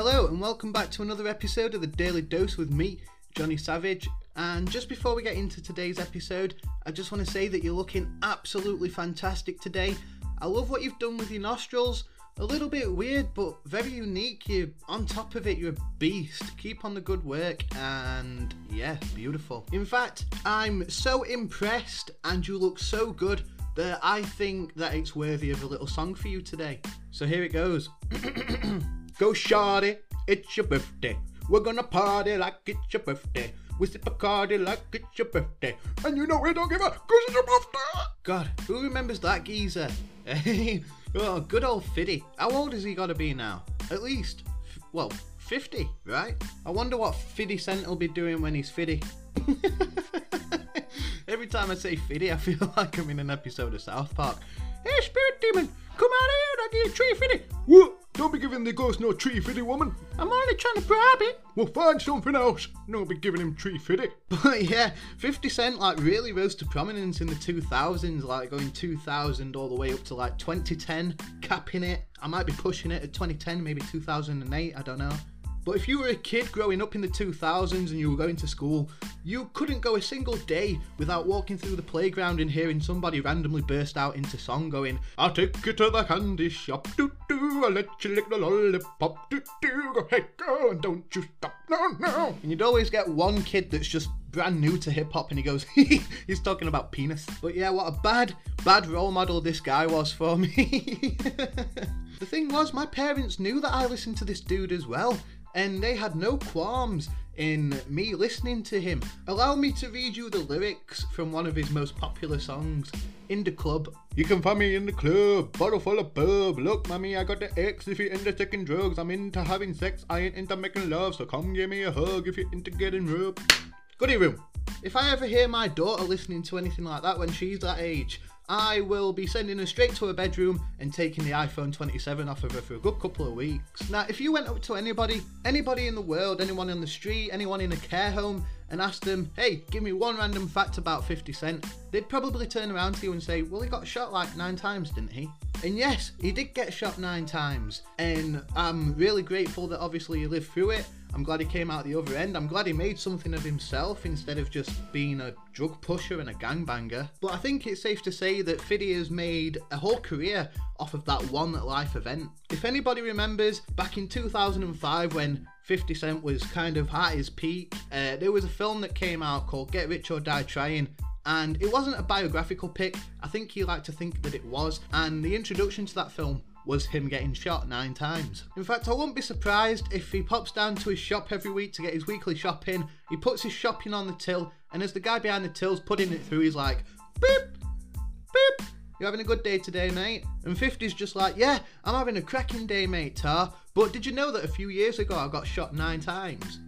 Hello, and welcome back to another episode of the Daily Dose with me, Johnny Savage. And just before we get into today's episode, I just want to say that you're looking absolutely fantastic today. I love what you've done with your nostrils. A little bit weird, but very unique. You're on top of it, you're a beast. Keep on the good work, and yeah, beautiful. In fact, I'm so impressed, and you look so good that I think that it's worthy of a little song for you today. So here it goes. Go shawty, it's your birthday. We're gonna party like it's your birthday. We sip Bacardi like it's your birthday. And you know we don't give a cause it's your birthday. God, who remembers that geezer? oh, good old Fiddy. How old has he gotta be now? At least, well, 50, right? I wonder what 50 Cent will be doing when he's 50. Every time I say Fiddy, I feel like I'm in an episode of South Park. Hey, Spirit Demon, come out here and I give you a tree Fiddy. Don't be giving the ghost no tree fitty woman. I'm only trying to bribe it. We'll find something else. Don't be giving him tree fitty. But yeah, 50 Cent like really rose to prominence in the 2000s, like going 2000 all the way up to like 2010, capping it. I might be pushing it at 2010, maybe 2008, I don't know. But if you were a kid growing up in the 2000s and you were going to school, you couldn't go a single day without walking through the playground and hearing somebody randomly burst out into song going, I'll take you to the candy shop, doo doo, I'll let you lick the lollipop, doo doo, go hey go and don't you stop, no no. And you'd always get one kid that's just brand new to hip hop and he goes, he's talking about penis. But yeah, what a bad, bad role model this guy was for me. the thing was, my parents knew that I listened to this dude as well and they had no qualms in me listening to him. Allow me to read you the lyrics from one of his most popular songs, In the Club. You can find me in the club, bottle full of bub. Look, mommy, I got the X. If you're into taking drugs, I'm into having sex. I ain't into making love, so come give me a hug if you're into getting rubbed. Goody room. If I ever hear my daughter listening to anything like that when she's that age, I will be sending her straight to her bedroom and taking the iPhone 27 off of her for a good couple of weeks. Now, if you went up to anybody, anybody in the world, anyone on the street, anyone in a care home, and asked them, hey, give me one random fact about 50 Cent, they'd probably turn around to you and say, well, he got shot like nine times, didn't he? And yes, he did get shot nine times. And I'm really grateful that obviously he lived through it. I'm glad he came out the other end. I'm glad he made something of himself instead of just being a drug pusher and a gangbanger. But I think it's safe to say that Fiddy has made a whole career off of that one life event. If anybody remembers, back in 2005 when 50 Cent was kind of at his peak, uh, there was a film that came out called Get Rich or Die Trying and it wasn't a biographical pick. I think he liked to think that it was, and the introduction to that film was him getting shot nine times. In fact, I wouldn't be surprised if he pops down to his shop every week to get his weekly shopping. He puts his shopping on the till, and as the guy behind the till's putting it through, he's like, beep, beep. You having a good day today, mate? And 50's just like, yeah, I'm having a cracking day, mate, tar. But did you know that a few years ago I got shot nine times?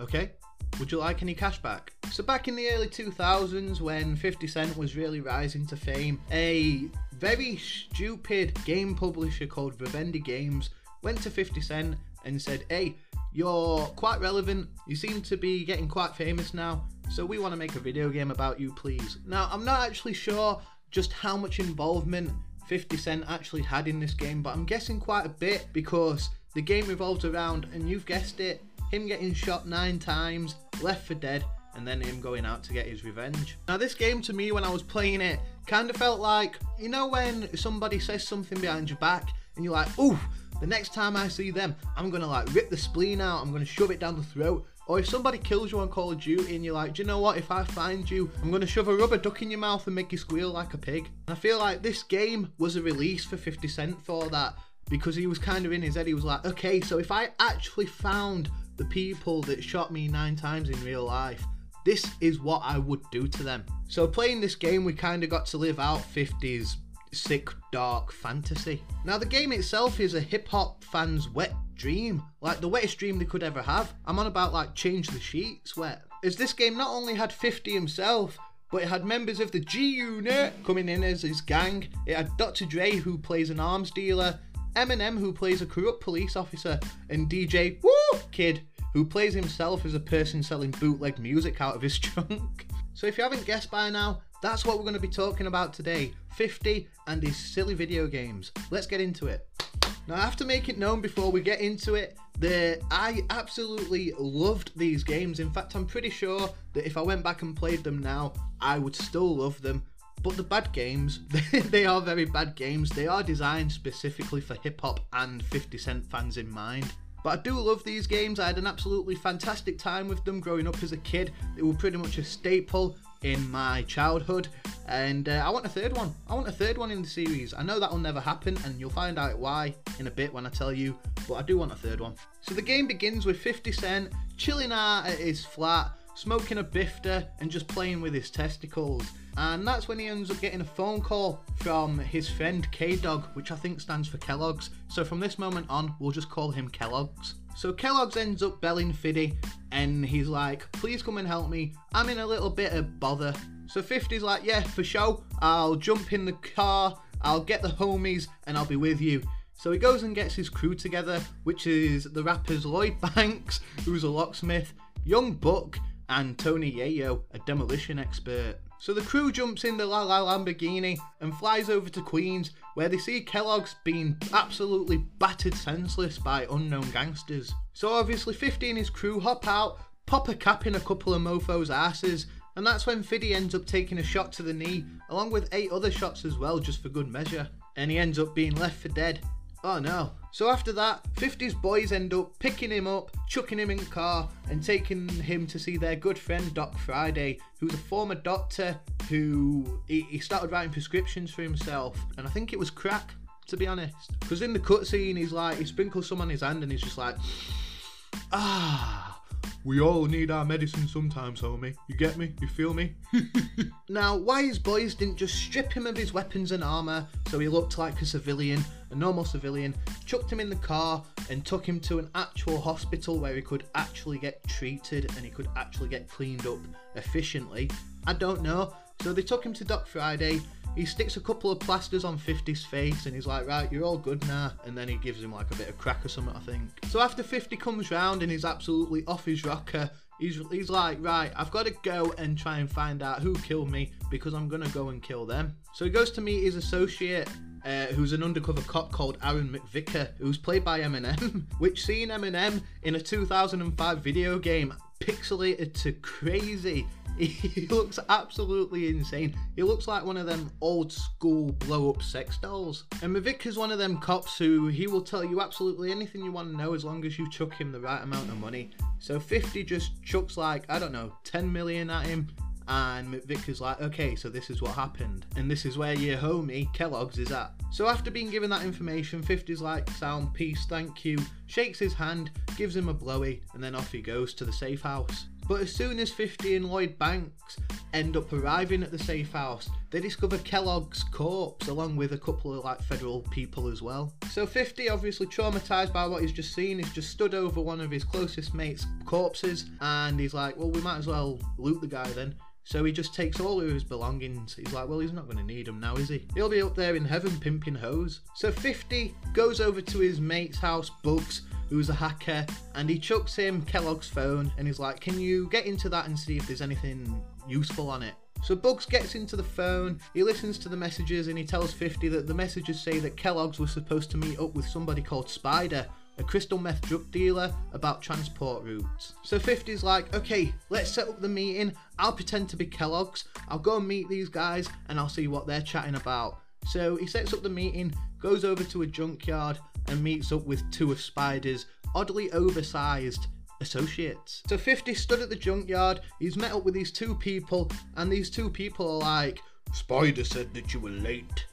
Okay. Would you like any cash back? So back in the early 2000s when 50 Cent was really rising to fame, a very stupid game publisher called Vivendi Games went to 50 Cent and said, hey, you're quite relevant, you seem to be getting quite famous now, so we want to make a video game about you, please. Now, I'm not actually sure just how much involvement 50 Cent actually had in this game, but I'm guessing quite a bit because the game revolves around, and you've guessed it, him getting shot nine times, left for dead, and then him going out to get his revenge. Now, this game to me, when I was playing it, kind of felt like, you know, when somebody says something behind your back, and you're like, ooh, the next time I see them, I'm gonna like rip the spleen out, I'm gonna shove it down the throat. Or if somebody kills you on Call of Duty and you're like, do you know what? If I find you, I'm gonna shove a rubber duck in your mouth and make you squeal like a pig. And I feel like this game was a release for 50 Cent for that because he was kind of in his head. He was like, okay, so if I actually found the people that shot me nine times in real life, this is what I would do to them. So playing this game, we kind of got to live out 50s sick, dark fantasy. Now, the game itself is a hip hop fan's wet dream, like the wettest dream they could ever have. I'm on about like change the sheets wet. As this game not only had 50 himself, but it had members of the G Unit coming in as his gang. It had Dr. Dre, who plays an arms dealer, Eminem, who plays a corrupt police officer, and DJ Whoo Kid, who plays himself as a person selling bootleg music out of his trunk. So if you haven't guessed by now, that's what we're going to be talking about today 50 and his silly video games. Let's get into it. Now, I have to make it known before we get into it that I absolutely loved these games. In fact, I'm pretty sure that if I went back and played them now, I would still love them. But the bad games, they are very bad games. They are designed specifically for hip hop and 50 Cent fans in mind. But I do love these games. I had an absolutely fantastic time with them growing up as a kid. They were pretty much a staple in my childhood. And uh, I want a third one. I want a third one in the series. I know that will never happen, and you'll find out why in a bit when I tell you, but I do want a third one. So the game begins with 50 Cent chilling out at his flat, smoking a bifter, and just playing with his testicles. And that's when he ends up getting a phone call from his friend K Dog, which I think stands for Kellogg's. So from this moment on, we'll just call him Kellogg's. So Kellogg's ends up belling Fiddy, and he's like, please come and help me. I'm in a little bit of bother. So 50's like, yeah, for sure. I'll jump in the car, I'll get the homies, and I'll be with you. So he goes and gets his crew together, which is the rappers Lloyd Banks, who's a locksmith, Young Buck, and Tony Yayo, a demolition expert. So the crew jumps in the La La Lamborghini and flies over to Queens, where they see Kellogg's being absolutely battered senseless by unknown gangsters. So obviously 50 and his crew hop out, pop a cap in a couple of mofos' asses, and that's when Fiddy ends up taking a shot to the knee, along with eight other shots as well, just for good measure. And he ends up being left for dead. Oh no. So after that, 50's boys end up picking him up, chucking him in the car, and taking him to see their good friend Doc Friday, who's a former doctor who he, started writing prescriptions for himself, and I think it was crack, to be honest. Because in the cutscene, he's like, he sprinkles some on his hand, and he's just like, ah. We all need our medicine sometimes, homie. You get me? You feel me? Now, why his boys didn't just strip him of his weapons and armour so he looked like a civilian, a normal civilian, chucked him in the car and took him to an actual hospital where he could actually get treated and he could actually get cleaned up efficiently, I don't know. So they took him to Doc Friday. He sticks a couple of plasters on 50's face and he's like, right, you're all good now. And then he gives him like a bit of crack or something, I think. So after 50 comes round and he's absolutely off his rocker, he's, he's like, right, I've got to go and try and find out who killed me because I'm going to go and kill them. So he goes to meet his associate, uh, who's an undercover cop called Aaron McVicker, who's played by Eminem, which seeing Eminem in a 2005 video game pixelated to crazy. He looks absolutely insane. He looks like one of them old school blow up sex dolls. And McVicker's one of them cops who he will tell you absolutely anything you want to know as long as you chuck him the right amount of money. So 50 just chucks like, I don't know, 10 million at him and McVicker's like, okay, so this is what happened, and this is where your homie Kellogg's is at. So after being given that information, 50's like, sound, peace, thank you, shakes his hand, gives him a blowy, and then off he goes to the safe house. But as soon as 50 and Lloyd Banks end up arriving at the safe house, they discover Kellogg's corpse along with a couple of like federal people as well. So 50, obviously traumatized by what he's just seen, is just stood over one of his closest mates' corpses and he's like, well, we might as well loot the guy then. So he just takes all of his belongings. He's like, well, he's not going to need them now, is he? He'll be up there in heaven pimping hoes. So 50 goes over to his mate's house, Bugs, who's a hacker, and he chucks him Kellogg's phone and he's like, can you get into that and see if there's anything useful on it? So Bugs gets into the phone, he listens to the messages and he tells 50 that the messages say that Kellogg's was supposed to meet up with somebody called Spider, a crystal meth drug dealer, about transport routes. So 50's like, okay, let's set up the meeting. I'll pretend to be Kellogg's. I'll go and meet these guys and I'll see what they're chatting about. So he sets up the meeting, goes over to a junkyard and meets up with two of Spider's oddly oversized associates. So 50 stood at the junkyard, he's met up with these two people, and these two people are like, Spider said that you were late.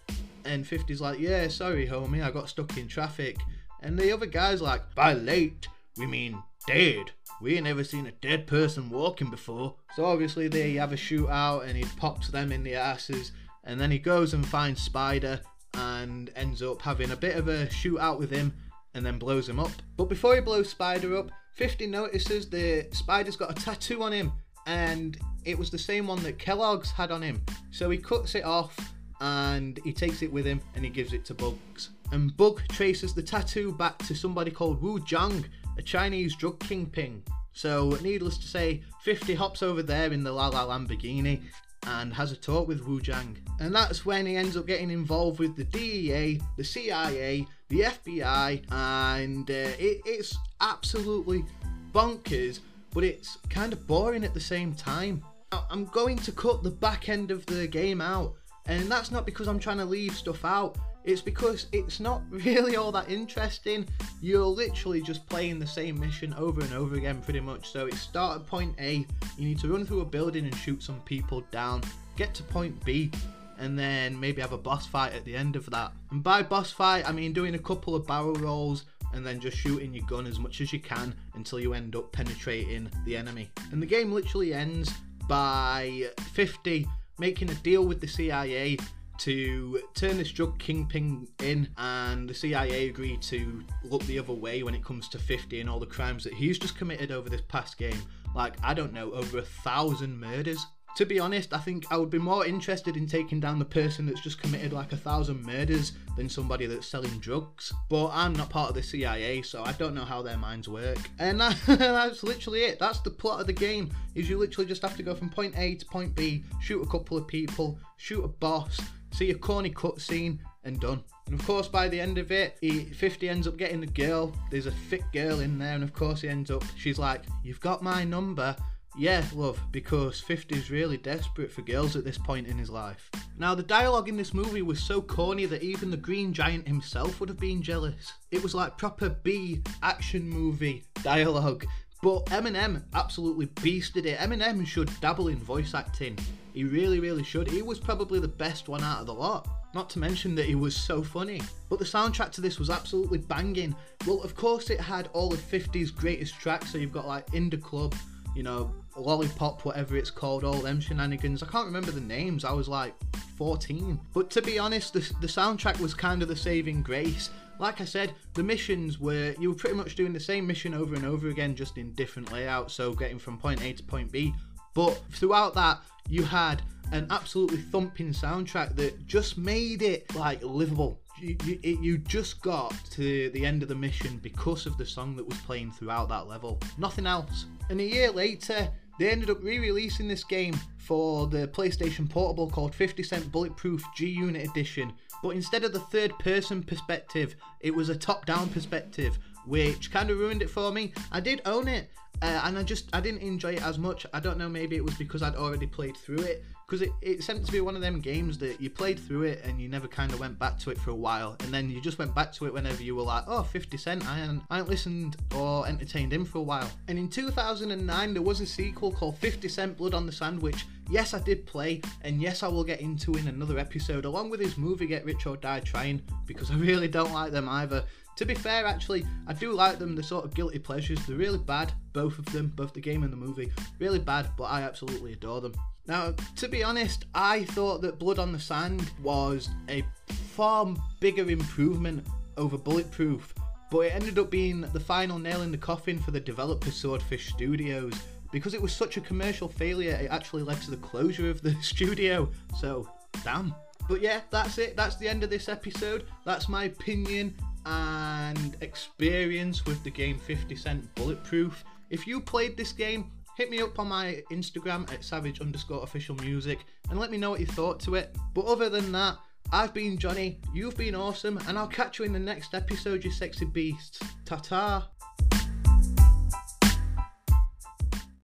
and 50's like, yeah, sorry, homie, I got stuck in traffic. And the other guy's like, By late, we mean dead. we ain't never seen a dead person walking before. So obviously they have a shootout and he pops them in the asses. And then he goes and finds Spider and ends up having a bit of a shootout with him and then blows him up. But before he blows Spider up, 50 notices that Spider's got a tattoo on him and it was the same one that Kellogg's had on him. So he cuts it off and he takes it with him and he gives it to Bugs. And Bug traces the tattoo back to somebody called Wu Zhang, a Chinese drug kingpin. So, needless to say, 50 hops over there in the La La Lamborghini and has a talk with Wu Zhang. And that's when he ends up getting involved with the DEA, the CIA, the FBI, and uh, it, it's absolutely bonkers, but it's kind of boring at the same time. I'm going to cut the back end of the game out, and that's not because I'm trying to leave stuff out. It's because it's not really all that interesting. You're literally just playing the same mission over and over again, pretty much. So it start at point A, you need to run through a building and shoot some people down. Get to point B, and then maybe have a boss fight at the end of that. And by boss fight, I mean doing a couple of barrel rolls and then just shooting your gun as much as you can until you end up penetrating the enemy. And the game literally ends by 50 making a deal with the CIA to turn this drug kingpin in, and the CIA agreed to look the other way when it comes to 50 and all the crimes that he's just committed over this past game. Like, I don't know, over a thousand murders to be honest, I think I would be more interested in taking down the person that's just committed like a thousand murders than somebody that's selling drugs. But I'm not part of the CIA, so I don't know how their minds work. And that, that's literally it. That's the plot of the game. Is you literally just have to go from point A to point B, shoot a couple of people, shoot a boss, see a corny cutscene, and done. And of course, by the end of it, he, 50 ends up getting the girl. There's a fit girl in there, and of course, he ends up. She's like, "You've got my number." Yeah, love, because 50 is really desperate for girls at this point in his life. Now, the dialogue in this movie was so corny that even the Green Giant himself would have been jealous. It was like proper B action movie dialogue. But Eminem absolutely beasted it. Eminem should dabble in voice acting. He really, really should. He was probably the best one out of the lot. Not to mention that he was so funny. But the soundtrack to this was absolutely banging. Well, of course, it had all the 50's greatest tracks. So you've got like In Da Club, you know, Lollipop, whatever it's called, all them shenanigans. I can't remember the names, I was like 14. But to be honest, the, the soundtrack was kind of the saving grace. Like I said, the missions were, you were pretty much doing the same mission over and over again, just in different layouts, so getting from point A to point B. But throughout that, you had an absolutely thumping soundtrack that just made it like livable you, you, you just got to the end of the mission because of the song that was playing throughout that level. Nothing else. And a year later, they ended up re releasing this game for the PlayStation Portable called 50 Cent Bulletproof G Unit Edition. But instead of the third person perspective, it was a top down perspective, which kind of ruined it for me. I did own it, uh, and I just I didn't enjoy it as much. I don't know, maybe it was because I'd already played through it because it, it seemed to be one of them games that you played through it and you never kind of went back to it for a while and then you just went back to it whenever you were like oh 50 cent I I hadn't listened or entertained him for a while and in 2009 there was a sequel called 50 cent blood on the Sand which yes i did play and yes i will get into in another episode along with his movie get rich or die trying because i really don't like them either to be fair, actually, I do like them. They're sort of guilty pleasures. They're really bad, both of them, both the game and the movie. Really bad, but I absolutely adore them. Now, to be honest, I thought that Blood on the Sand was a far bigger improvement over Bulletproof, but it ended up being the final nail in the coffin for the developer Swordfish Studios. Because it was such a commercial failure, it actually led to the closure of the studio. So, damn. But yeah, that's it. That's the end of this episode. That's my opinion and experience with the game 50 Cent Bulletproof. If you played this game, hit me up on my Instagram at savage underscore official music and let me know what you thought to it. But other than that, I've been Johnny, you've been awesome, and I'll catch you in the next episode, you sexy beasts. Ta ta!